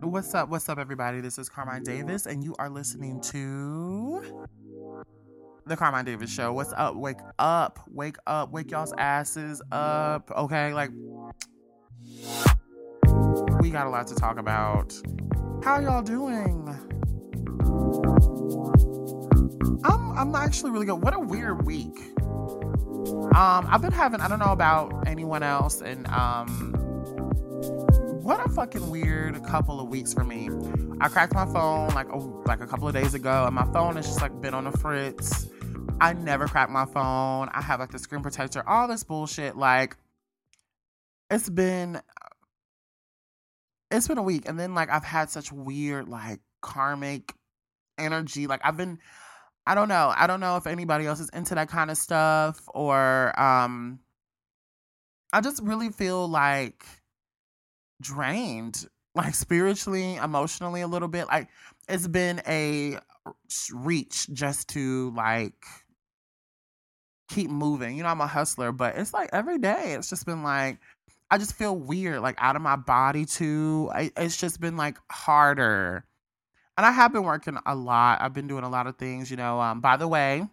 What's up? What's up, everybody? This is Carmine Davis, and you are listening to the Carmine Davis Show. What's up? Wake up! Wake up! Wake y'all's asses up! Okay, like we got a lot to talk about. How y'all doing? I'm I'm actually really good. What a weird week. Um, I've been having I don't know about anyone else, and um, what a fucking weird couple of weeks for me. I cracked my phone like like a couple of days ago, and my phone has just like been on the fritz. I never crack my phone. I have like the screen protector, all this bullshit. Like, it's been it's been a week, and then like I've had such weird like karmic energy. Like I've been, I don't know, I don't know if anybody else is into that kind of stuff, or um, I just really feel like drained, like spiritually, emotionally, a little bit. Like it's been a reach just to like keep moving. You know, I'm a hustler, but it's like every day it's just been like I just feel weird, like out of my body too. I, it's just been like harder. And I have been working a lot. I've been doing a lot of things, you know. Um, by the way,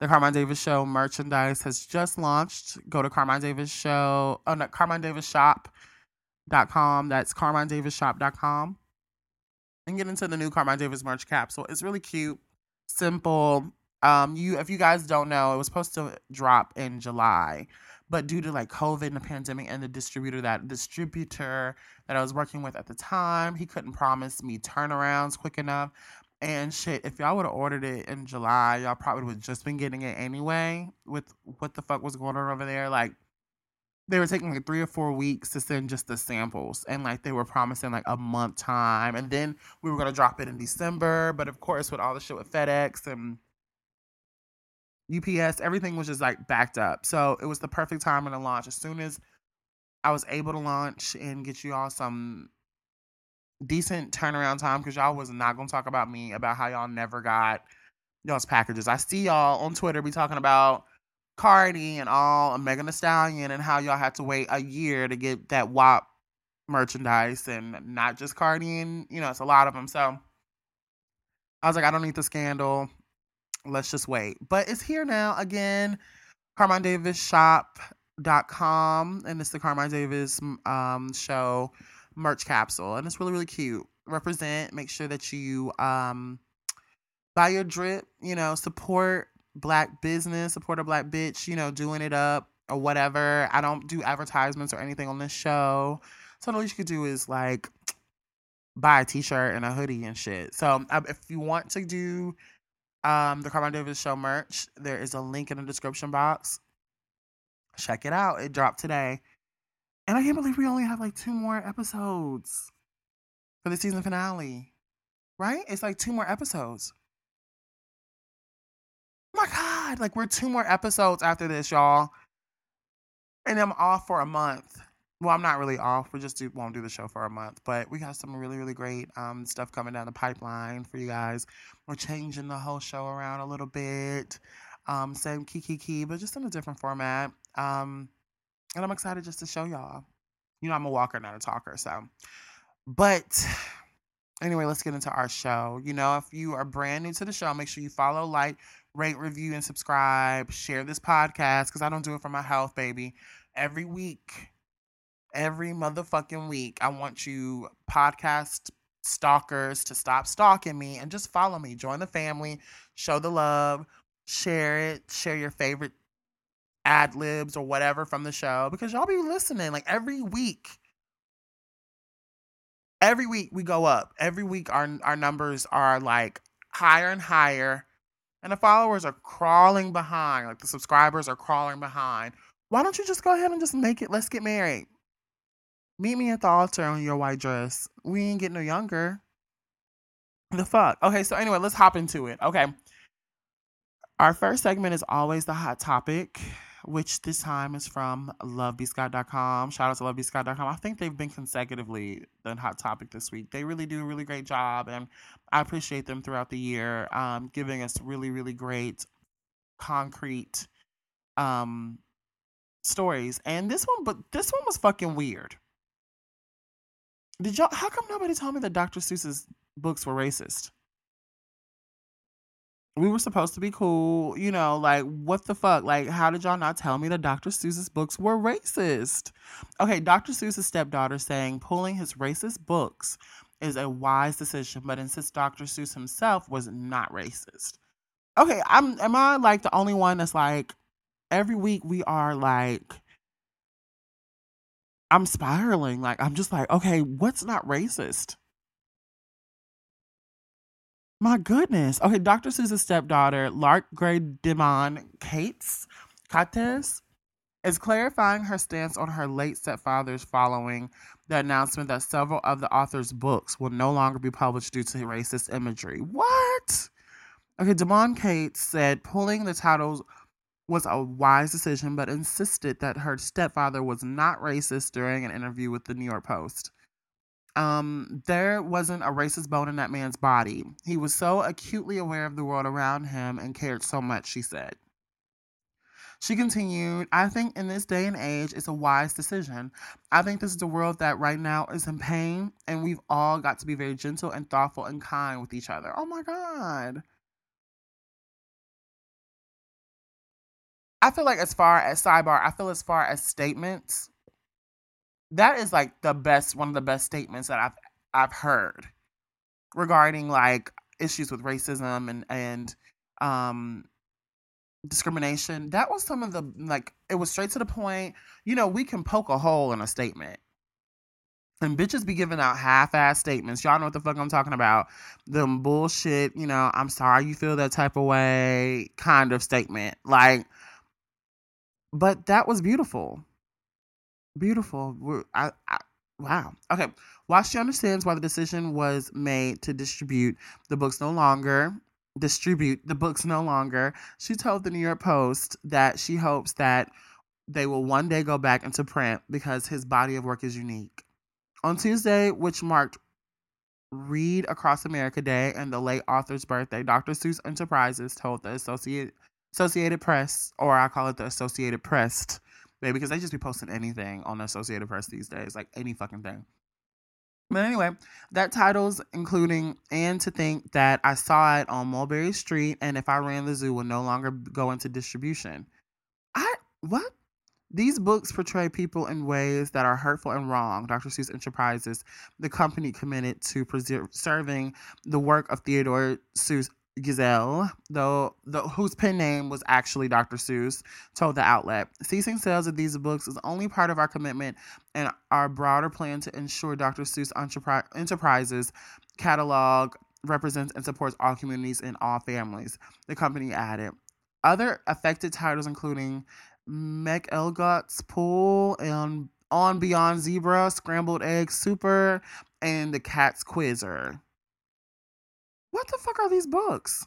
the Carmine Davis Show merchandise has just launched. Go to Carmine Davis Show, oh no, Carmine Davis Shop.com. That's Carmine Davis Shop.com. And get into the new Carmine Davis merch capsule. It's really cute, simple. Um, you if you guys don't know, it was supposed to drop in July but due to like COVID and the pandemic and the distributor that distributor that I was working with at the time, he couldn't promise me turnarounds quick enough. And shit, if y'all would have ordered it in July, y'all probably would just been getting it anyway. With what the fuck was going on over there, like they were taking like three or four weeks to send just the samples, and like they were promising like a month time, and then we were gonna drop it in December. But of course, with all the shit with FedEx and UPS, everything was just like backed up. So it was the perfect time to launch. As soon as I was able to launch and get you all some decent turnaround time, because y'all was not gonna talk about me about how y'all never got y'all's packages. I see y'all on Twitter be talking about Cardi and all and Megan Thee Stallion and how y'all had to wait a year to get that WAP merchandise and not just Cardi and you know it's a lot of them. So I was like, I don't need the scandal let's just wait. But it's here now again. Carmine Davis shop.com and it's the Carmine Davis um, show merch capsule and it's really really cute. Represent, make sure that you um buy your drip, you know, support black business, support a black bitch, you know, doing it up or whatever. I don't do advertisements or anything on this show. So the least you could do is like buy a t-shirt and a hoodie and shit. So um, if you want to do um, the Carmine Davis Show merch. There is a link in the description box. Check it out. It dropped today. And I can't believe we only have like two more episodes for the season finale. Right? It's like two more episodes. Oh my God. Like we're two more episodes after this, y'all. And I'm off for a month well, I'm not really off. We just do, won't do the show for a month, but we got some really, really great um, stuff coming down the pipeline for you guys. We're changing the whole show around a little bit. Um, same Kiki Key, but just in a different format. Um, and I'm excited just to show y'all. You know, I'm a walker, not a talker. So, but anyway, let's get into our show. You know, if you are brand new to the show, make sure you follow, like, rate, review, and subscribe. Share this podcast because I don't do it for my health, baby. Every week, every motherfucking week. I want you podcast stalkers to stop stalking me and just follow me. Join the family, show the love, share it, share your favorite ad libs or whatever from the show because y'all be listening like every week. Every week we go up. Every week our our numbers are like higher and higher and the followers are crawling behind. Like the subscribers are crawling behind. Why don't you just go ahead and just make it let's get married? Meet me at the altar in your white dress. We ain't getting no younger. The fuck? Okay, so anyway, let's hop into it. Okay. Our first segment is always the hot topic, which this time is from lovebscott.com. Shout out to lovebscott.com. I think they've been consecutively the hot topic this week. They really do a really great job, and I appreciate them throughout the year, um, giving us really, really great, concrete um, stories. And this one, but this one was fucking weird. Did y'all? How come nobody told me that Dr. Seuss's books were racist? We were supposed to be cool, you know, like what the fuck? Like, how did y'all not tell me that Dr. Seuss's books were racist? Okay, Dr. Seuss's stepdaughter saying pulling his racist books is a wise decision, but insists Dr. Seuss himself was not racist. Okay, I'm am I like the only one that's like every week we are like I'm spiraling. Like I'm just like, okay, what's not racist? My goodness. Okay, Dr. Seuss's stepdaughter, Lark Grey Demon Cates, Cates, is clarifying her stance on her late stepfather's following the announcement that several of the author's books will no longer be published due to racist imagery. What? Okay, Demon Cates said pulling the titles was a wise decision, but insisted that her stepfather was not racist during an interview with the New York Post um, there wasn't a racist bone in that man's body. He was so acutely aware of the world around him and cared so much, she said. She continued, I think in this day and age, it's a wise decision. I think this is a world that right now is in pain, and we've all got to be very gentle and thoughtful and kind with each other. Oh my God. I feel like, as far as sidebar, I feel as far as statements, that is like the best one of the best statements that I've I've heard regarding like issues with racism and and um discrimination. That was some of the like it was straight to the point. You know, we can poke a hole in a statement. And bitches be giving out half ass statements. Y'all know what the fuck I'm talking about. Them bullshit, you know, I'm sorry you feel that type of way kind of statement. Like, but that was beautiful. Beautiful. I, I, wow. Okay. While she understands why the decision was made to distribute the books no longer, distribute the books no longer, she told the New York Post that she hopes that they will one day go back into print because his body of work is unique. On Tuesday, which marked Read Across America Day and the late author's birthday, Dr. Seuss Enterprises told the Associated Associated Press, or I call it the Associated Press, baby, because they just be posting anything on the Associated Press these days, like any fucking thing. But anyway, that titles including and to think that I saw it on Mulberry Street and if I ran the zoo will no longer go into distribution. I what? These books portray people in ways that are hurtful and wrong. Dr. Seuss Enterprises, the company committed to preserving the work of Theodore Seuss Geisel, though whose pen name was actually Dr. Seuss, told the outlet, "Ceasing sales of these books is only part of our commitment and our broader plan to ensure Dr. Seuss Enterprises catalog represents and supports all communities and all families." The company added. Other affected titles, including McElligot's Pool and On Beyond Zebra, Scrambled Egg Super, and The Cat's Quizzer. What the fuck are these books?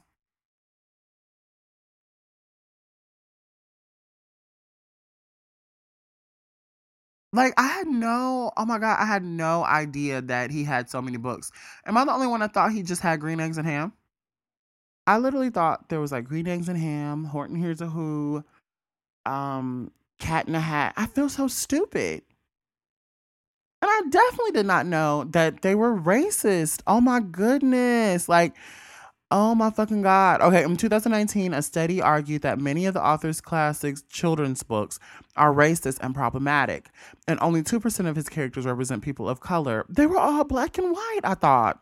Like I had no, oh my god, I had no idea that he had so many books. Am I the only one that thought he just had green eggs and ham? I literally thought there was like green eggs and ham, Horton Hears a Who, um, Cat in a Hat. I feel so stupid. I definitely did not know that they were racist. Oh my goodness. Like, oh my fucking God. Okay, in 2019, a study argued that many of the author's classics children's books are racist and problematic, and only 2% of his characters represent people of color. They were all black and white, I thought.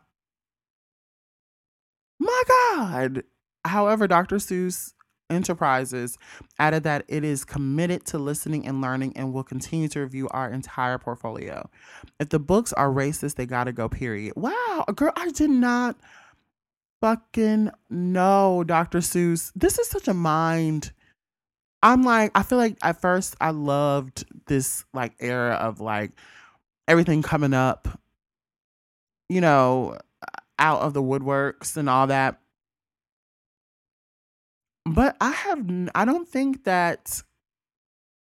My God. However, Dr. Seuss Enterprises added that it is committed to listening and learning and will continue to review our entire portfolio. If the books are racist, they gotta go, period. Wow, girl, I did not fucking know, Dr. Seuss. This is such a mind. I'm like, I feel like at first I loved this like era of like everything coming up, you know, out of the woodworks and all that. But I have, I don't think that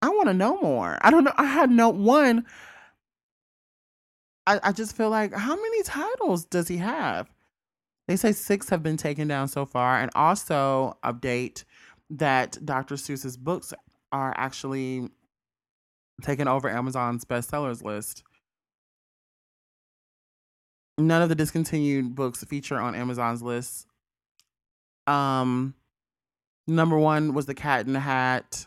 I want to know more. I don't know. I had no one. I, I just feel like, how many titles does he have? They say six have been taken down so far. And also, update that Dr. Seuss's books are actually taking over Amazon's bestsellers list. None of the discontinued books feature on Amazon's list. Um, number one was The Cat in the Hat.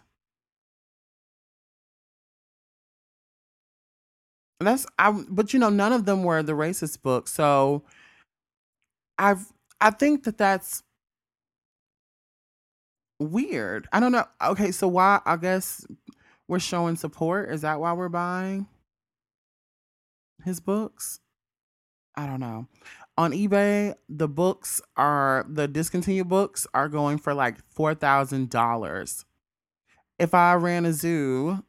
That's I, but you know, none of them were the racist books. So I've I think that that's weird. I don't know. Okay, so why? I guess we're showing support. Is that why we're buying his books? I don't know. On eBay, the books are the discontinued books are going for like four thousand dollars. If I ran a zoo,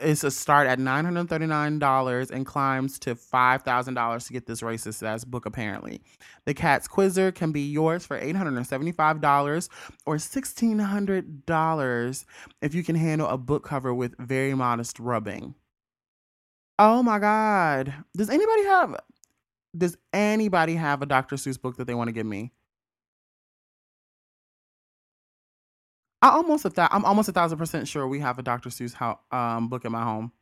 it's a start at nine hundred thirty nine dollars and climbs to five thousand dollars to get this racist ass book. Apparently, the Cat's Quizzer can be yours for eight hundred and seventy five dollars or sixteen hundred dollars if you can handle a book cover with very modest rubbing. Oh my god! Does anybody have? Does anybody have a Dr. Seuss book that they want to give me? I almost a th- I'm almost a thousand percent sure we have a Dr. Seuss um, book in my home.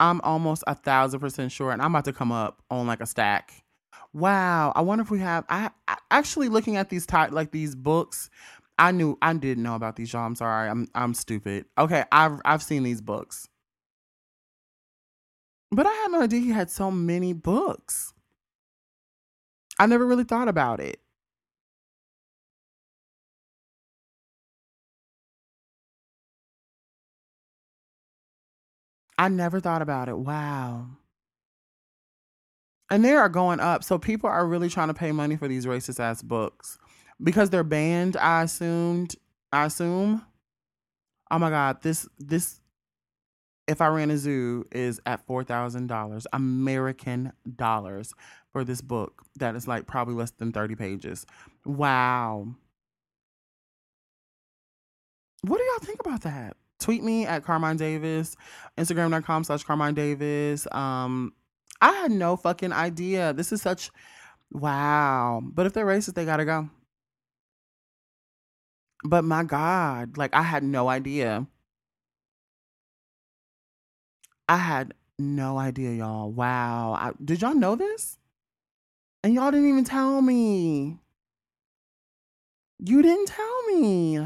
I'm almost a thousand percent sure, and I'm about to come up on like a stack. Wow, I wonder if we have. I, I actually looking at these type like these books. I knew I didn't know about these, y'all. I'm sorry. I'm I'm stupid. Okay, I've I've seen these books, but I had no idea he had so many books. I never really thought about it. I never thought about it. Wow. And they are going up. So people are really trying to pay money for these racist ass books because they're banned. I assumed. I assume. Oh my god, this this. If I ran a zoo is at four thousand dollars American dollars for this book that is like probably less than thirty pages. Wow. What do y'all think about that? Tweet me at Carmine Davis, Instagram.com slash Carmine Davis. Um, I had no fucking idea. This is such wow. But if they're racist, they gotta go. But my God, like I had no idea. I had no idea, y'all. Wow. I, did y'all know this? And y'all didn't even tell me. You didn't tell me.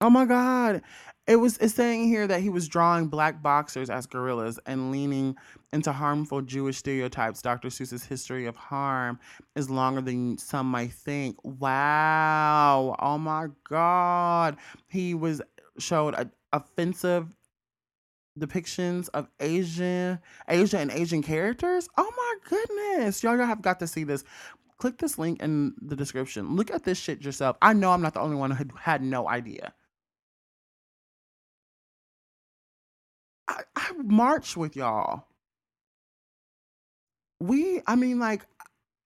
Oh my God. It was it's saying here that he was drawing black boxers as gorillas and leaning into harmful Jewish stereotypes. Dr. Seuss's history of harm is longer than some might think. Wow. Oh my God. He was showed a, offensive depictions of Asian Asia and Asian characters. Oh my goodness. Y'all, y'all have got to see this. Click this link in the description. Look at this shit yourself. I know I'm not the only one who had no idea. I, I march with y'all. We, I mean, like,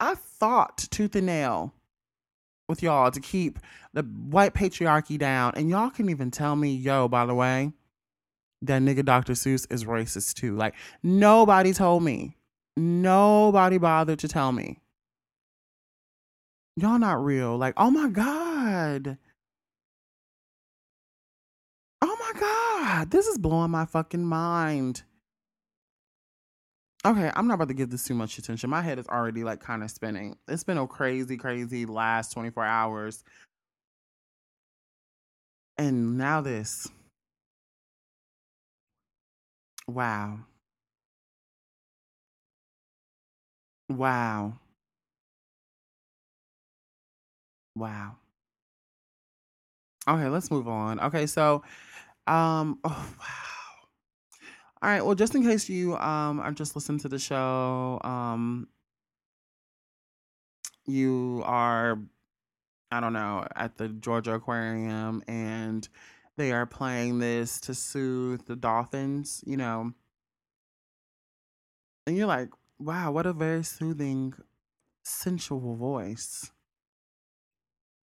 I fought tooth and nail with y'all to keep the white patriarchy down, and y'all can even tell me, yo, by the way, that nigga Dr. Seuss is racist too. Like, nobody told me. Nobody bothered to tell me. Y'all not real. Like, oh my God. God. This is blowing my fucking mind. Okay, I'm not about to give this too much attention. My head is already like kind of spinning. It's been a crazy, crazy last 24 hours. And now this. Wow. Wow. Wow. Okay, let's move on. Okay, so um oh wow. All right, well just in case you um are just listening to the show, um you are I don't know, at the Georgia Aquarium and they are playing this to soothe the dolphins, you know. And you're like, wow, what a very soothing, sensual voice.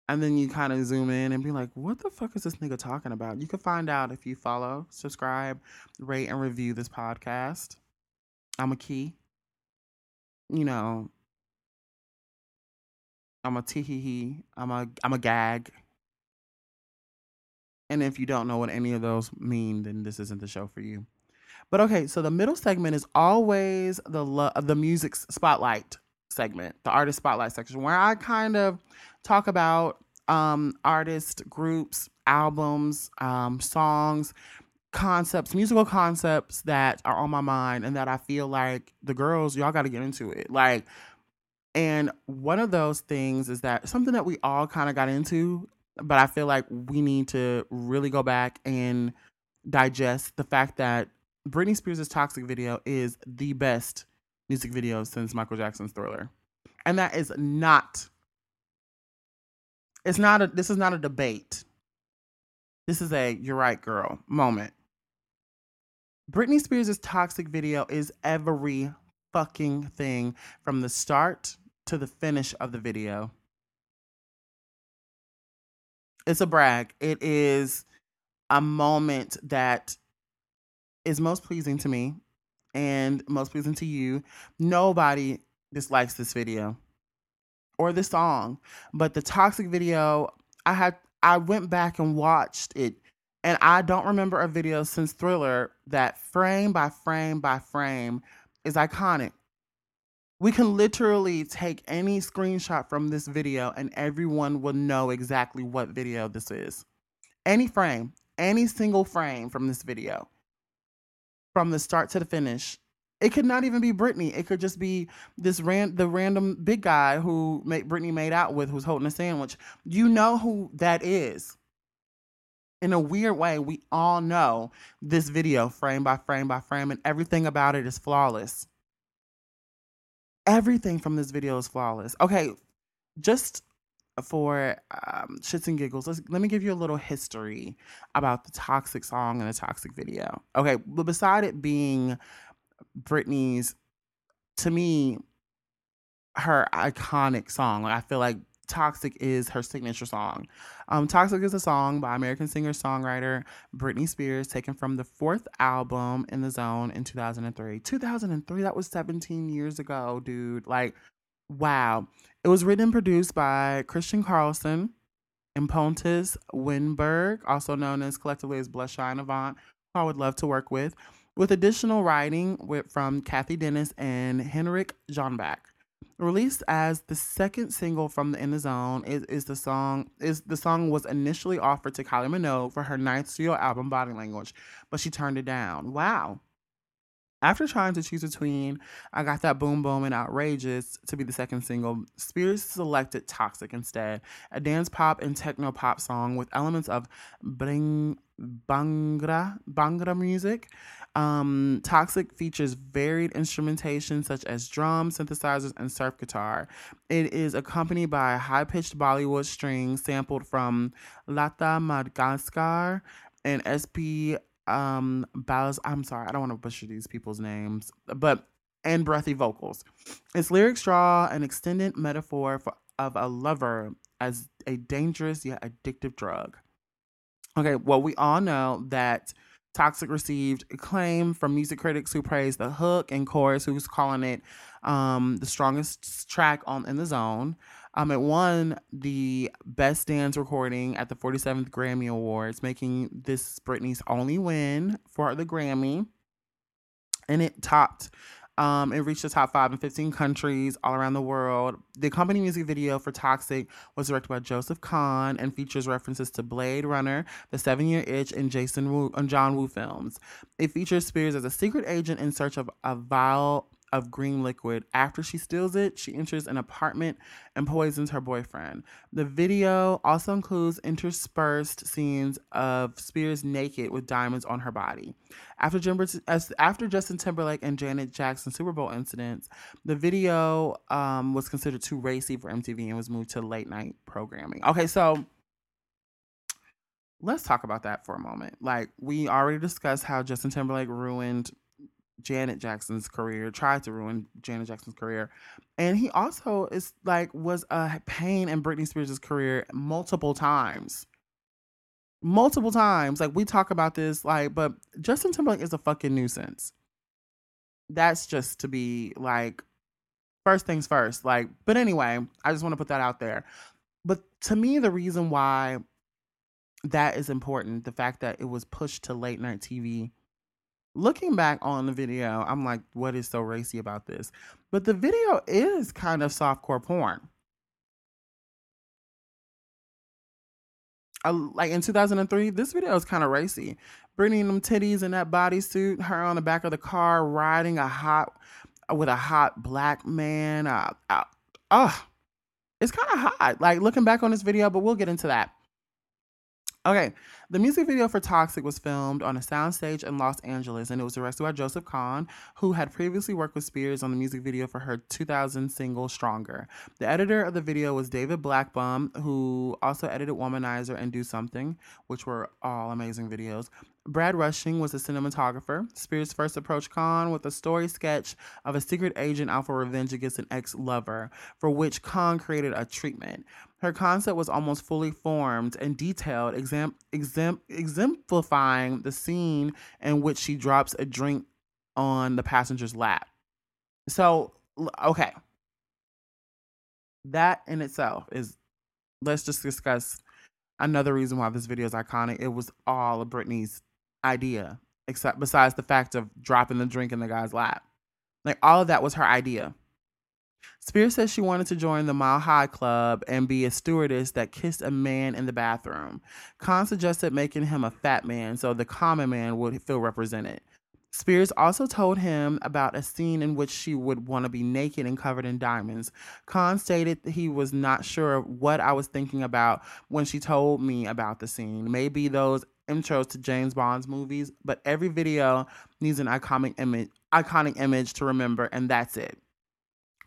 And then you kind of zoom in and be like, what the fuck is this nigga talking about? You can find out if you follow, subscribe, rate, and review this podcast. I'm a key. You know, I'm a tee hee hee. I'm a I'm a gag. And if you don't know what any of those mean, then this isn't the show for you. But okay, so the middle segment is always the lo- the music spotlight segment, the artist spotlight section, where I kind of talk about um, artist groups, albums, um, songs, concepts, musical concepts that are on my mind and that I feel like the girls, y'all got to get into it. Like, and one of those things is that something that we all kind of got into, but I feel like we need to really go back and digest the fact that Britney Spears' Toxic video is the best music video since Michael Jackson's Thriller. And that is not it's not a this is not a debate. This is a you're right girl moment. Britney Spears' Toxic video is every fucking thing from the start to the finish of the video. It's a brag. It is a moment that is most pleasing to me and most pleasing to you. Nobody dislikes this video or the song, but the toxic video, I had I went back and watched it and I don't remember a video since Thriller that frame by frame by frame is iconic. We can literally take any screenshot from this video and everyone will know exactly what video this is. Any frame, any single frame from this video, from the start to the finish. It could not even be Britney. It could just be this ran the random big guy who made Britney made out with who's holding a sandwich. You know who that is in a weird way, we all know this video frame by frame by frame, and everything about it is flawless. Everything from this video is flawless. Okay, just for um, shits and giggles, let's, let me give you a little history about the toxic song and the toxic video. Okay, but beside it being Britney's, to me, her iconic song, like I feel like Toxic is her signature song. Um, Toxic is a song by American singer songwriter Britney Spears, taken from the fourth album in the zone in 2003. 2003, that was 17 years ago, dude. Like, wow. It was written and produced by Christian Karlsson and Pontus Winnberg, also known as collectively as Bloodshy & Avant, who I would love to work with, with additional writing with, from Cathy Dennis and Henrik Jonback. Released as the second single from the In the Zone is, is the song is the song was initially offered to Kylie Minogue for her ninth studio album Body Language, but she turned it down. Wow. After trying to choose between I Got That Boom Boom and Outrageous to be the second single, Spears selected Toxic instead, a dance pop and techno pop song with elements of bring, Bhangra, Bhangra music. Um, Toxic features varied instrumentation such as drums, synthesizers, and surf guitar. It is accompanied by high pitched Bollywood strings sampled from Lata Mangeshkar and SP um Baz I'm sorry, I don't want to butcher these people's names, but and breathy vocals. Its lyrics draw an extended metaphor for, of a lover as a dangerous yet addictive drug. Okay, well, we all know that Toxic received acclaim from music critics who praised the hook and chorus, who's calling it um, the strongest track on in the zone. Um, it won the Best Dance Recording at the 47th Grammy Awards, making this Britney's only win for the Grammy. And it topped um, it reached the top five in 15 countries all around the world. The company music video for Toxic was directed by Joseph Kahn and features references to Blade Runner, The Seven Year Itch, and Jason and John Woo films. It features Spears as a secret agent in search of a vial of green liquid. After she steals it, she enters an apartment and poisons her boyfriend. The video also includes interspersed scenes of Spears naked with diamonds on her body. After, Jim, after Justin Timberlake and Janet Jackson Super Bowl incidents, the video um, was considered too racy for MTV and was moved to late night programming. Okay, so let's talk about that for a moment. Like, we already discussed how Justin Timberlake ruined Janet Jackson's career, tried to ruin Janet Jackson's career. And he also is like was a pain in Britney Spears' career multiple times. Multiple times. Like we talk about this, like, but Justin Timberlake is a fucking nuisance. that's just to be like first things first. Like, but anyway, I just want to put that out there. But to me, the reason why that is important, the fact that it was pushed to late night TV. Looking back on the video, I'm like, what is so racy about this? But the video is kind of softcore porn. I, like in 2003, this video is kind of racy. Bringing them titties in that bodysuit, her on the back of the car riding a hot with a hot black man. Uh, uh, it's kind of hot. Like looking back on this video, but we'll get into that. Okay, the music video for Toxic was filmed on a soundstage in Los Angeles and it was directed by Joseph Kahn, who had previously worked with Spears on the music video for her 2000 single Stronger. The editor of the video was David Blackbum, who also edited Womanizer and Do Something, which were all amazing videos. Brad Rushing was a cinematographer. Spears first approached Kahn with a story sketch of a secret agent out for revenge against an ex lover, for which Kahn created a treatment. Her concept was almost fully formed and detailed, exam- exemplifying the scene in which she drops a drink on the passenger's lap. So, okay. That in itself is, let's just discuss another reason why this video is iconic. It was all of Britney's idea, except besides the fact of dropping the drink in the guy's lap. Like all of that was her idea. Spears says she wanted to join the Mile High Club and be a stewardess that kissed a man in the bathroom. Kahn suggested making him a fat man so the common man would feel represented. Spears also told him about a scene in which she would want to be naked and covered in diamonds. Kahn stated he was not sure what I was thinking about when she told me about the scene. Maybe those intros to James Bond's movies, but every video needs an iconic image, iconic image to remember, and that's it.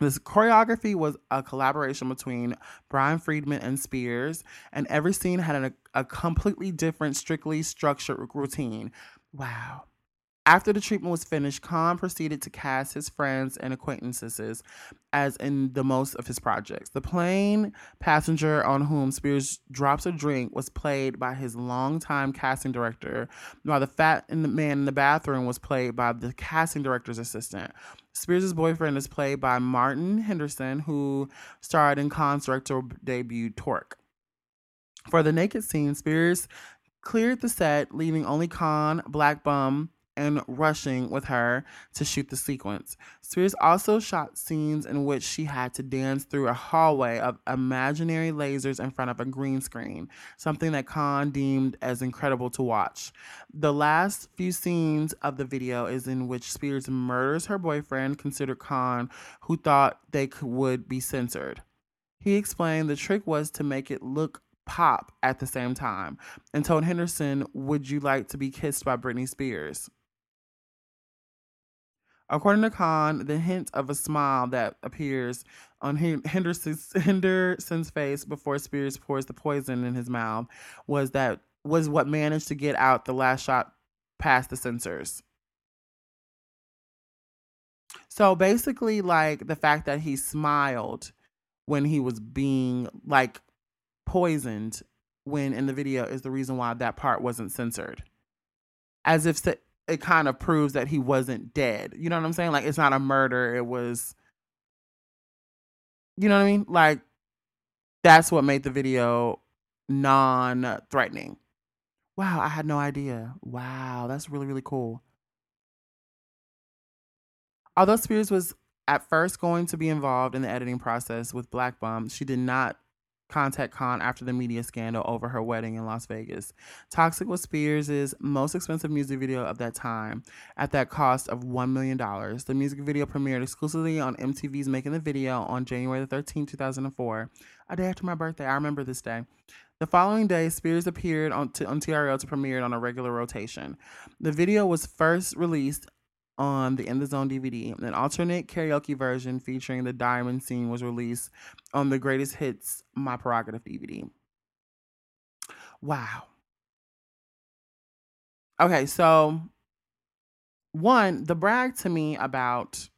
This choreography was a collaboration between Brian Friedman and Spears, and every scene had a, a completely different, strictly structured routine. Wow. After the treatment was finished, Kahn proceeded to cast his friends and acquaintances as in the most of his projects. The plane passenger on whom Spears drops a drink was played by his longtime casting director, while the fat man in the bathroom was played by the casting director's assistant. Spears' boyfriend is played by Martin Henderson, who starred in Kahn's director debut Torque. For the naked scene, Spears cleared the set, leaving only Kahn, Black Bum, and Rushing with her to shoot the sequence. Spears also shot scenes in which she had to dance through a hallway of imaginary lasers in front of a green screen, something that Kahn deemed as incredible to watch. The last few scenes of the video is in which Spears murders her boyfriend, considered Kahn, who thought they could, would be censored. He explained the trick was to make it look pop at the same time and told Henderson, Would you like to be kissed by Britney Spears? According to Kahn, the hint of a smile that appears on Henderson's, Henderson's face before Spears pours the poison in his mouth was that was what managed to get out the last shot past the censors. So basically, like the fact that he smiled when he was being like poisoned when in the video is the reason why that part wasn't censored. As if it kind of proves that he wasn't dead. You know what I'm saying? Like it's not a murder. It was you know what I mean? Like that's what made the video non-threatening. Wow, I had no idea. Wow, that's really really cool. Although Spears was at first going to be involved in the editing process with Black Bum, she did not contact Kahn after the media scandal over her wedding in Las Vegas. Toxic was Spears' most expensive music video of that time, at that cost of $1 million. The music video premiered exclusively on MTV's Making the Video on January 13, 2004, a day after my birthday. I remember this day. The following day, Spears appeared on, t- on TRL to premiere it on a regular rotation. The video was first released on the In the Zone DVD. An alternate karaoke version featuring the diamond scene was released on the Greatest Hits My Prerogative DVD. Wow. Okay, so one, the brag to me about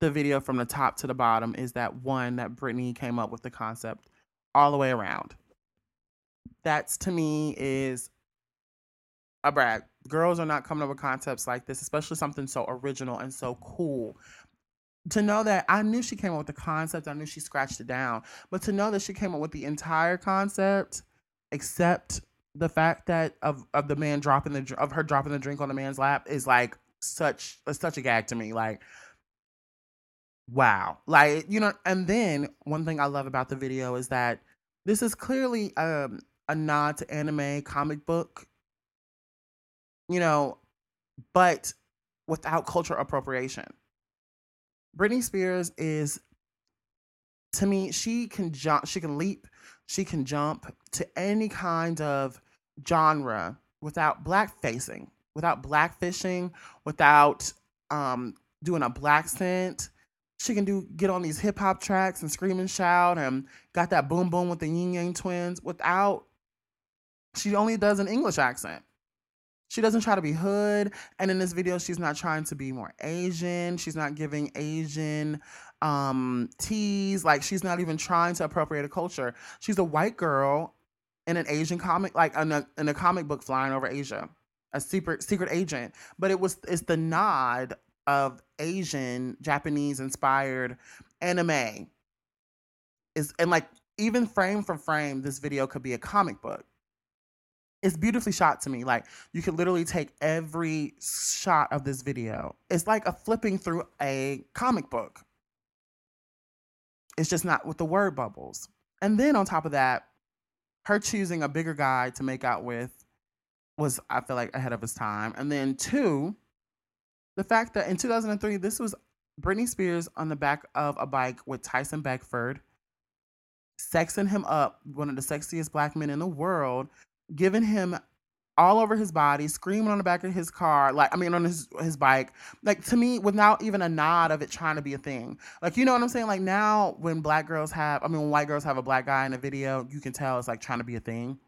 the video from the top to the bottom is that one that Britney came up with the concept all the way around. That's to me is a brag Girls are not coming up with concepts like this, especially something so original and so cool. To know that I knew she came up with the concept, I knew she scratched it down, but to know that she came up with the entire concept, except the fact that of of the man dropping the of her dropping the drink on the man's lap is like such such a gag to me. Like, wow, like you know. And then one thing I love about the video is that this is clearly um, a nod to anime comic book, you know, but without cultural appropriation. Britney Spears is to me, she can jump, she can leap, she can jump to any kind of genre without black facing, without black fishing, without um, doing a black scent. She can do get on these hip hop tracks and scream and shout and got that boom boom with the Ying Yang twins without she only does an English accent. She doesn't try to be hood. And in this video, she's not trying to be more Asian. She's not giving Asian um teas. Like she's not even trying to appropriate a culture. She's a white girl in an Asian comic, like in a, in a comic book flying over Asia, a secret secret agent. But it was it's the nod of Asian Japanese inspired anime. Is and like even frame for frame, this video could be a comic book. It's beautifully shot to me. Like you could literally take every shot of this video. It's like a flipping through a comic book. It's just not with the word bubbles. And then on top of that, her choosing a bigger guy to make out with was I feel like ahead of his time. And then two, the fact that in 2003 this was Britney Spears on the back of a bike with Tyson Beckford, sexing him up, one of the sexiest black men in the world, giving him all over his body, screaming on the back of his car, like I mean on his his bike. Like to me, without even a nod of it trying to be a thing. Like you know what I'm saying? Like now when black girls have I mean when white girls have a black guy in a video, you can tell it's like trying to be a thing.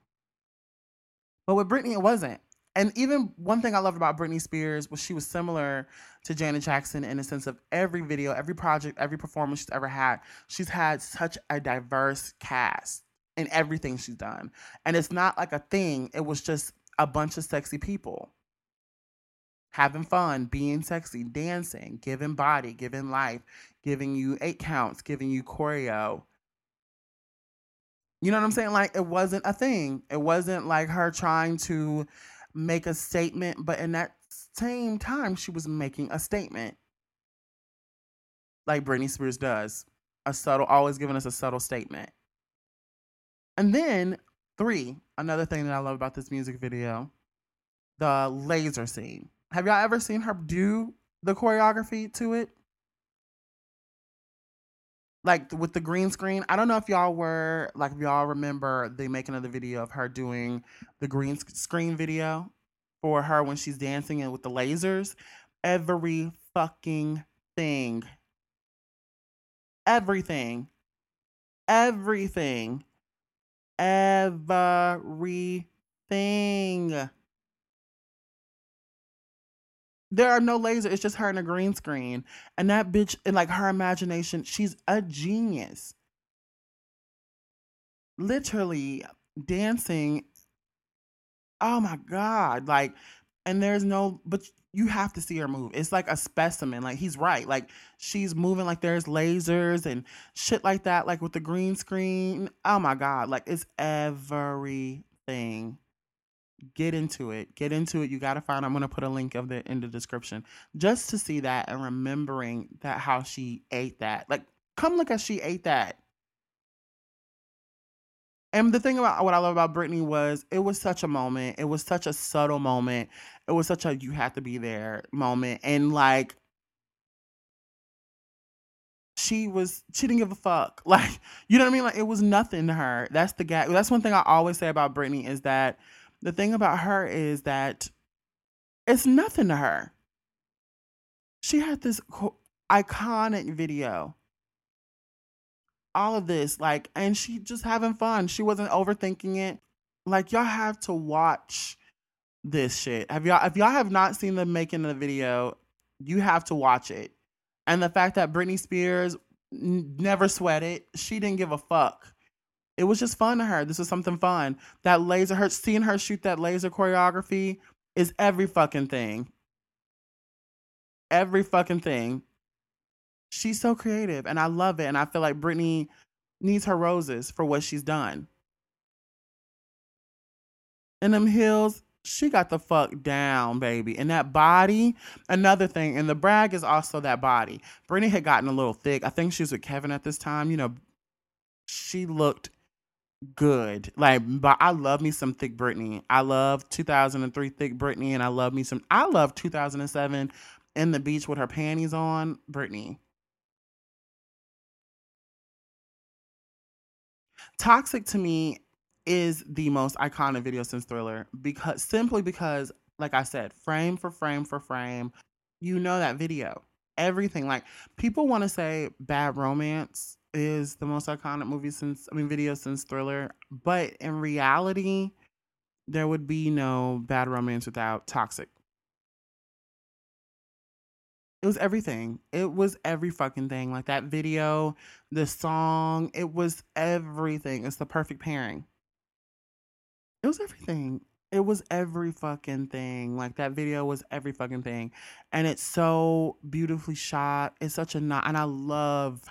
But with Britney, it wasn't. And even one thing I loved about Britney Spears was she was similar to Janet Jackson in the sense of every video, every project, every performance she's ever had, she's had such a diverse cast in everything she's done. And it's not like a thing, it was just a bunch of sexy people having fun, being sexy, dancing, giving body, giving life, giving you eight counts, giving you choreo. You know what I'm saying? Like it wasn't a thing. It wasn't like her trying to make a statement, but in that same time, she was making a statement. Like Britney Spears does. A subtle, always giving us a subtle statement. And then Three, another thing that I love about this music video, the laser scene. Have y'all ever seen her do the choreography to it? Like with the green screen. I don't know if y'all were like if y'all remember the making of the video of her doing the green screen video for her when she's dancing and with the lasers. Every fucking thing. Everything. Everything everything. There are no lasers. It's just her in a green screen. And that bitch, and like her imagination, she's a genius. Literally dancing. Oh my God. Like, and there's no, but you have to see her move. It's like a specimen. Like he's right. Like she's moving like there's lasers and shit like that. Like with the green screen. Oh my god! Like it's everything. Get into it. Get into it. You gotta find. I'm gonna put a link of it in the description just to see that and remembering that how she ate that. Like come look at she ate that. And the thing about what I love about Britney was it was such a moment. It was such a subtle moment. It was such a you have to be there moment. And like she was she didn't give a fuck. Like, you know what I mean? Like it was nothing to her. That's the guy. That's one thing I always say about Britney is that the thing about her is that it's nothing to her. She had this iconic video all of this like and she just having fun she wasn't overthinking it like y'all have to watch this shit have y'all if y'all have not seen the making of the video you have to watch it and the fact that britney spears n- never sweated she didn't give a fuck it was just fun to her this was something fun that laser her seeing her shoot that laser choreography is every fucking thing. Every fucking thing. She's so creative and I love it. And I feel like Britney needs her roses for what she's done. And them heels, she got the fuck down, baby. And that body, another thing, and the brag is also that body. Britney had gotten a little thick. I think she was with Kevin at this time. You know, she looked good. Like, but I love me some thick Britney. I love 2003 thick Britney, and I love me some. I love 2007 in the beach with her panties on, Britney. Toxic to me is the most iconic video since Thriller because simply because, like I said, frame for frame for frame, you know that video. Everything like people want to say Bad Romance is the most iconic movie since I mean video since Thriller, but in reality, there would be no Bad Romance without Toxic. It was everything. It was every fucking thing. Like that video, the song, it was everything. It's the perfect pairing. It was everything. It was every fucking thing. Like that video was every fucking thing. And it's so beautifully shot. It's such a not and I love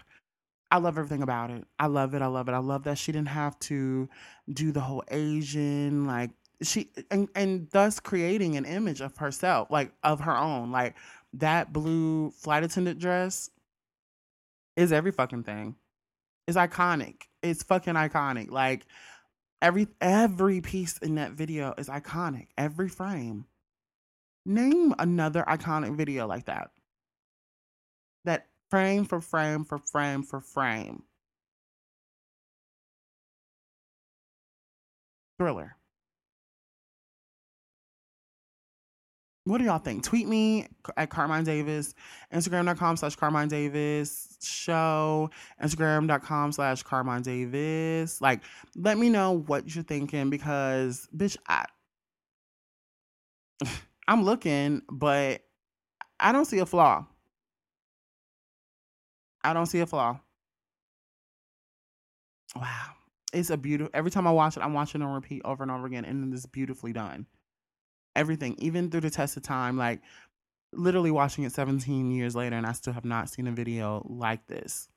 I love everything about it. I love it. I love it. I love that she didn't have to do the whole Asian like she and and thus creating an image of herself, like of her own. Like that blue flight attendant dress is every fucking thing. It's iconic. It's fucking iconic. Like every every piece in that video is iconic. Every frame. Name another iconic video like that. That frame for frame for frame for frame. Thriller. What do y'all think? Tweet me at Carmine Davis, Instagram.com slash Carmine Davis, show, Instagram.com slash Carmine Davis. Like, let me know what you're thinking because, bitch, I, I'm looking, but I don't see a flaw. I don't see a flaw. Wow. It's a beautiful, every time I watch it, I'm watching it on repeat over and over again, and it's beautifully done everything, even through the test of time. Like literally watching it 17 years later, and I still have not seen a video like this.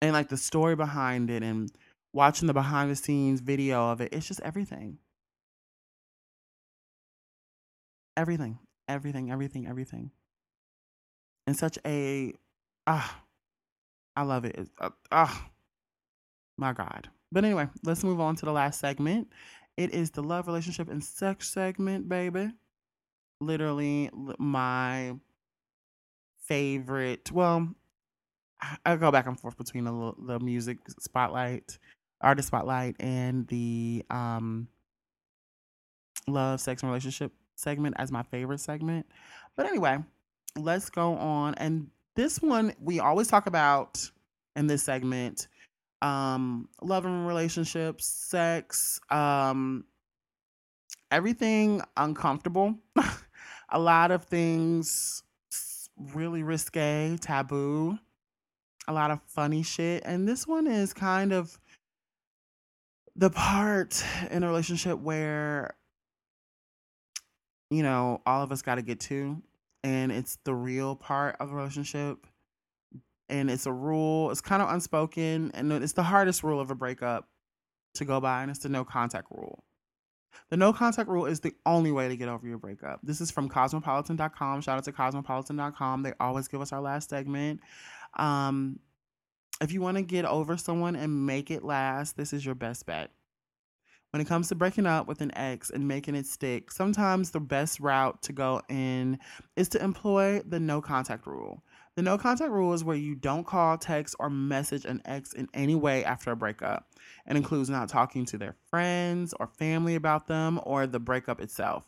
And like the story behind it, and watching the behind the scenes video of it, it's just everything. Everything, everything, everything, everything. And such a ah, I love it. Uh, ah, my God. But anyway, let's move on to the last segment. It is the love, relationship, and sex segment, baby. Literally my favorite. Well, I go back and forth between the the music spotlight, artist spotlight, and the um love, sex, and relationship segment as my favorite segment. But anyway, let's go on. And this one we always talk about in this segment um, love and relationships, sex, um, everything uncomfortable. a lot of things really risque, taboo, a lot of funny shit. And this one is kind of the part in a relationship where, you know, all of us got to get to. And it's the real part of a relationship and it's a rule. It's kind of unspoken, and it's the hardest rule of a breakup to go by, and it's the no contact rule. The no contact rule is the only way to get over your breakup. This is from cosmopolitan.com. Shout out to cosmopolitan.com. They always give us our last segment. Um, if you want to get over someone and make it last, this is your best bet. When it comes to breaking up with an ex and making it stick, sometimes the best route to go in is to employ the no contact rule. The no contact rule is where you don't call, text, or message an ex in any way after a breakup. It includes not talking to their friends or family about them or the breakup itself.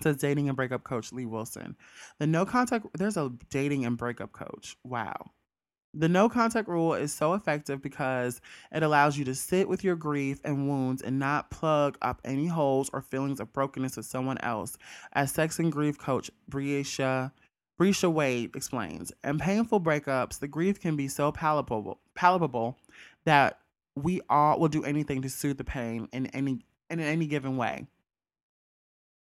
Says dating and breakup coach Lee Wilson. The no contact, there's a dating and breakup coach. Wow. The no contact rule is so effective because it allows you to sit with your grief and wounds and not plug up any holes or feelings of brokenness with someone else. As sex and grief coach Briesha Brisha Wade explains, in painful breakups, the grief can be so palpable, palpable that we all will do anything to soothe the pain in any in any given way.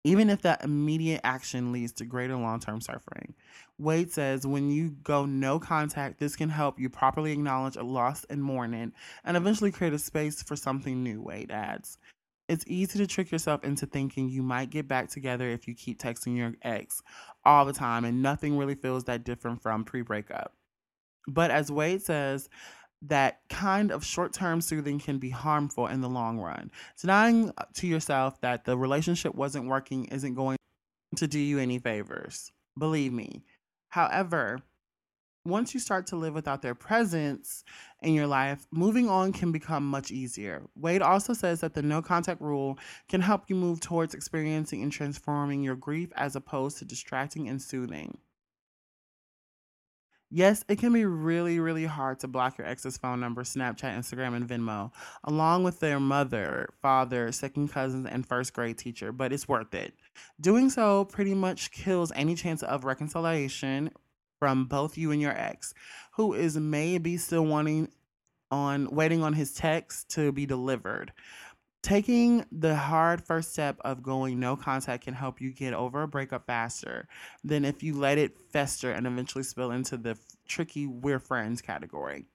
even if that immediate action leads to greater long term suffering. Wade says when you go no contact, this can help you properly acknowledge a loss and mourn it, and eventually create a space for something new, Wade adds. It's easy to trick yourself into thinking you might get back together if you keep texting your ex all the time, and nothing really feels that different from pre breakup. But as Wade says, that kind of short term soothing can be harmful in the long run. Denying uh, to yourself that the relationship wasn't working isn't going to do you any favors. Believe me. However, once you start to live without their presence in your life, moving on can become much easier. Wade also says that the no contact rule can help you move towards experiencing and transforming your grief as opposed to distracting and soothing. Yes, it can be really, really hard to block your ex's phone number, Snapchat, Instagram, and Venmo, along with their mother, father, second cousins, and first grade teacher, but it's worth it. Doing so pretty much kills any chance of reconciliation from both you and your ex, who is maybe still wanting on waiting on his text to be delivered. Taking the hard first step of going no contact can help you get over a breakup faster than if you let it fester and eventually spill into the tricky we're friends category.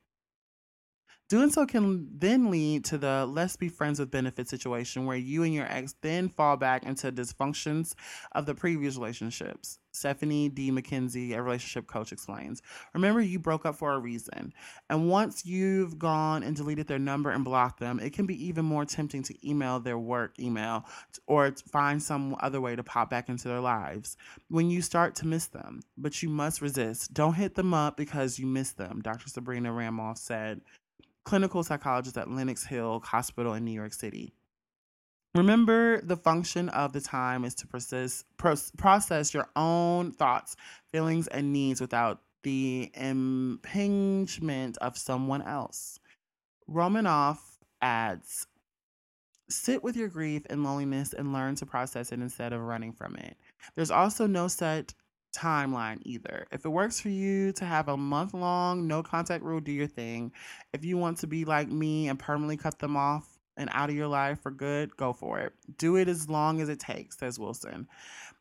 Doing so can then lead to the let's be friends with benefit situation where you and your ex then fall back into dysfunctions of the previous relationships. Stephanie D. McKenzie, a relationship coach, explains. Remember, you broke up for a reason. And once you've gone and deleted their number and blocked them, it can be even more tempting to email their work email or find some other way to pop back into their lives when you start to miss them. But you must resist. Don't hit them up because you miss them, Dr. Sabrina Romanoff said clinical psychologist at Lenox Hill Hospital in New York City. Remember, the function of the time is to process, process your own thoughts, feelings, and needs without the impingement of someone else. Romanoff adds Sit with your grief and loneliness and learn to process it instead of running from it. There's also no set timeline either. If it works for you to have a month long no contact rule, do your thing. If you want to be like me and permanently cut them off and out of your life for good, go for it. Do it as long as it takes, says Wilson.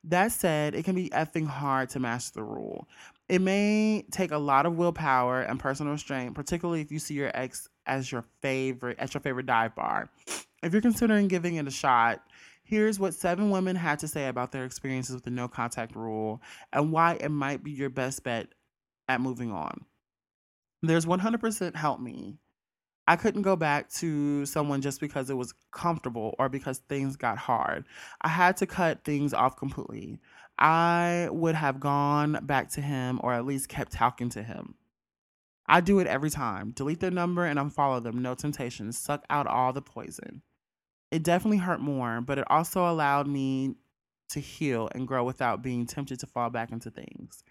That said, it can be effing hard to master the rule. It may take a lot of willpower and personal restraint, particularly if you see your ex as your favorite as your favorite dive bar. If you're considering giving it a shot, Here's what seven women had to say about their experiences with the no contact rule and why it might be your best bet at moving on. There's 100% help me. I couldn't go back to someone just because it was comfortable or because things got hard. I had to cut things off completely. I would have gone back to him or at least kept talking to him. I do it every time. Delete their number and unfollow them. No temptation. Suck out all the poison it definitely hurt more, but it also allowed me to heal and grow without being tempted to fall back into things.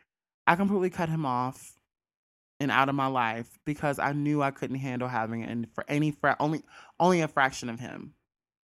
I completely cut him off and out of my life because I knew I couldn't handle having it for any fra- only only a fraction of him.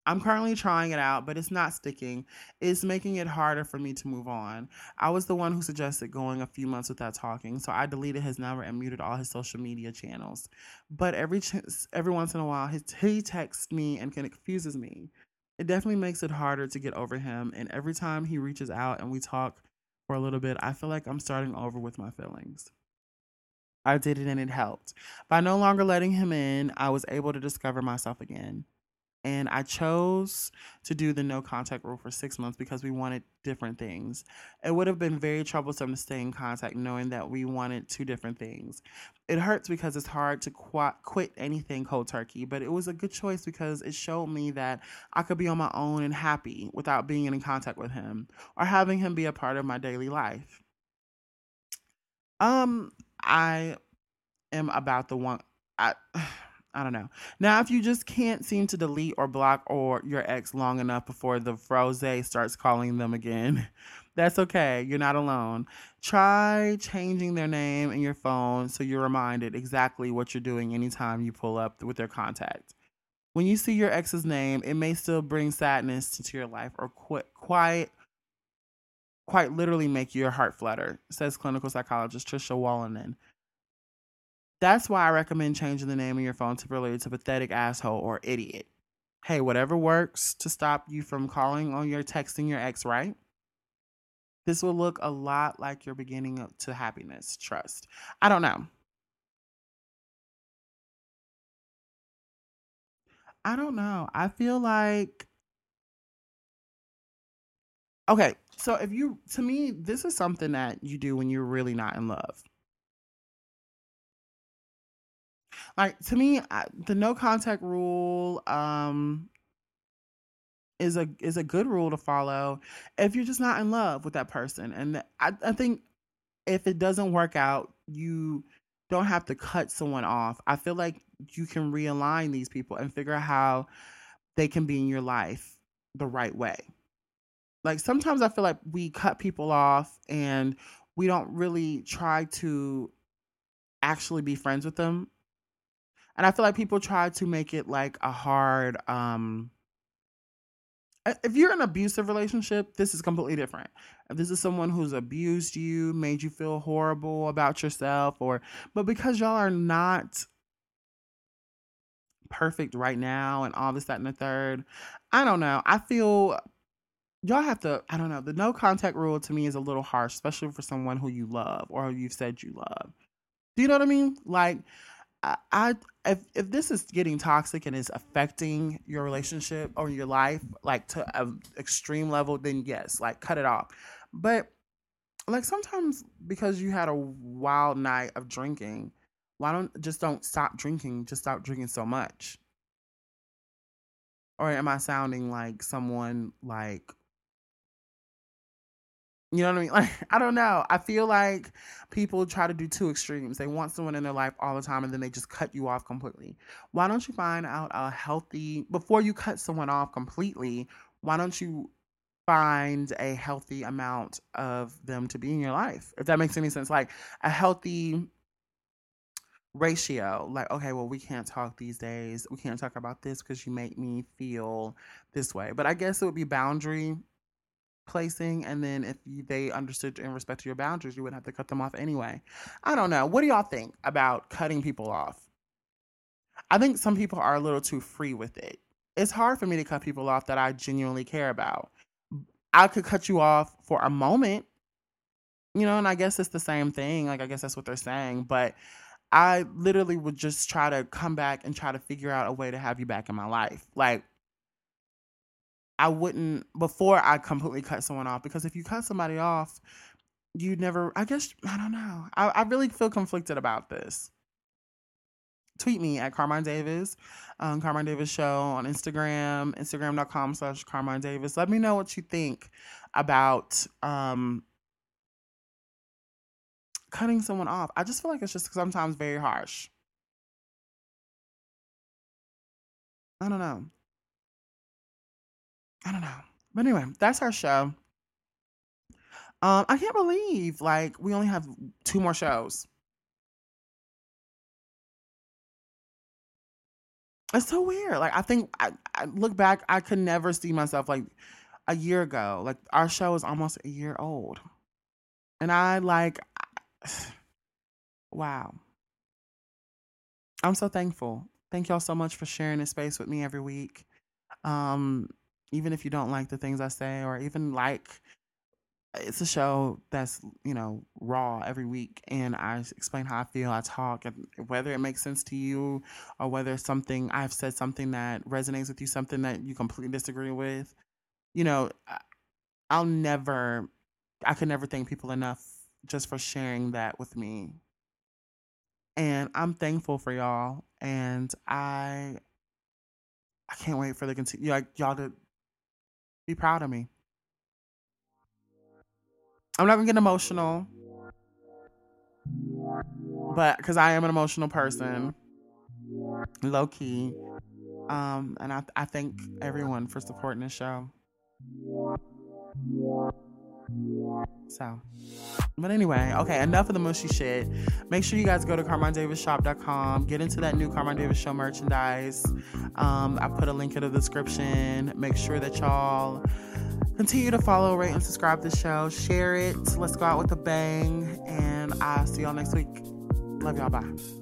I'm currently trying it out, but it's not sticking. It's making it harder for me to move on. I was the one who suggested going a few months without talking, so I deleted his number and muted all his social media channels. But every ch- every once in a while, his, he texts me and confuses me. It definitely makes it harder to get over him, and every time he reaches out and we talk for a little bit, I feel like I'm starting over with my feelings. I did it and it helped. By no longer letting him in, I was able to discover myself again and I chose to do the no contact rule for six months because we wanted different things. It would have been very troublesome to stay in contact knowing that we wanted two different things. It hurts because it's hard to qu- quit anything cold turkey, but it was a good choice because it showed me that I could be on my own and happy without being in contact with him or having him be a part of my daily life. Um, I am about the one. I. I don't know. Now, if you just can't seem to delete or block or your ex long enough before the froze starts calling them again, that's okay. You're not alone. Try changing their name in your phone so you're reminded exactly what you're doing anytime you pull up with their contact. When you see your ex's name, it may still bring sadness into your life or quite, quite, quite literally make your heart flutter, says clinical psychologist Tricia Wolanin. That's why I recommend changing the name of your phone to temporarily to pathetic asshole or idiot. hey, whatever works to stop you from calling on your texting your ex, right? This will look a lot like your beginning to happiness, trust. I don't know. I don't know. I feel like Okay, so if you to me, this is something that you do when you're really not in love. To me, I, the no contact rule um is a is a good rule to follow if you're just not in love with that person. And I, I think if it doesn't work out, you don't have to cut someone off. I feel like you can realign these people and figure out how they can be in your life the right way. Like sometimes I feel like we cut people off and we don't really try to actually be friends with them. And I feel like people try to make it like a hard um if you're in an abusive relationship, this is completely different. If this is someone who's abused you, made you feel horrible about yourself, or but because y'all are not perfect right now and all this, that, and the third, I don't know. I feel y'all have to, I don't know, the no contact rule to me is a little harsh, especially for someone who you love or you've said you love. Do you know what I mean? Like, I, I if if this is getting toxic and is affecting your relationship or your life like to an extreme level, then yes, like cut it off. But like sometimes because you had a wild night of drinking, why don't just don't stop drinking? Just stop drinking so much. Or am I sounding like someone like you know what I mean? Like, I don't know. I feel like people try to do two extremes. They want someone in their life all the time and then they just cut you off completely. Why don't you find out a healthy, before you cut someone off completely, why don't you find a healthy amount of them to be in your life? If that makes any sense. Like a healthy ratio. Like, okay, well, we can't talk these days. We can't talk about this because you make me feel this way. But I guess it would be boundary placing and then if they understood and respected your boundaries you wouldn't have to cut them off anyway. I don't know. What do y'all think about cutting people off? I think some people are a little too free with it. It's hard for me to cut people off that i genuinely care about. I could cut you off for a moment you know and i guess it's the same thing. Like i guess that's what they're saying but i literally would just try to come back and try to figure out a way to have you back in my life. Like I wouldn't before I completely cut someone off because if you cut somebody off, you never. I guess I don't know. I, I really feel conflicted about this. Tweet me at Carmine Davis, um, Carmine Davis Show on Instagram, Instagram.com slash Carmine Davis. Let me know what you think about um, cutting someone off. I just feel like it's just sometimes very harsh. I don't know. I don't know. But anyway, that's our show. Um, I can't believe like we only have two more shows. It's so weird. Like I think I, I look back, I could never see myself like a year ago. Like our show is almost a year old, and I like, wow. I'm so thankful. Thank y'all so much for sharing this space with me every week. Um, even if you don't like the things I say or even like it's a show that's you know raw every week and i explain how i feel i talk and whether it makes sense to you or whether something i've said something that resonates with you something that you completely disagree with you know i'll never i could never thank people enough just for sharing that with me. And i'm thankful for y'all and i i can't wait for the continue like y'all to be proud of me. I'm not gonna get emotional, but because I am an emotional person, low key. Um, and I, I thank everyone for supporting the show. So, but anyway, okay, enough of the mushy shit. Make sure you guys go to CarmineDavisShop.com, get into that new Carmine Davis Show merchandise. Um, I put a link in the description. Make sure that y'all continue to follow, rate, and subscribe to the show. Share it. Let's go out with a bang. And I'll see y'all next week. Love y'all. Bye.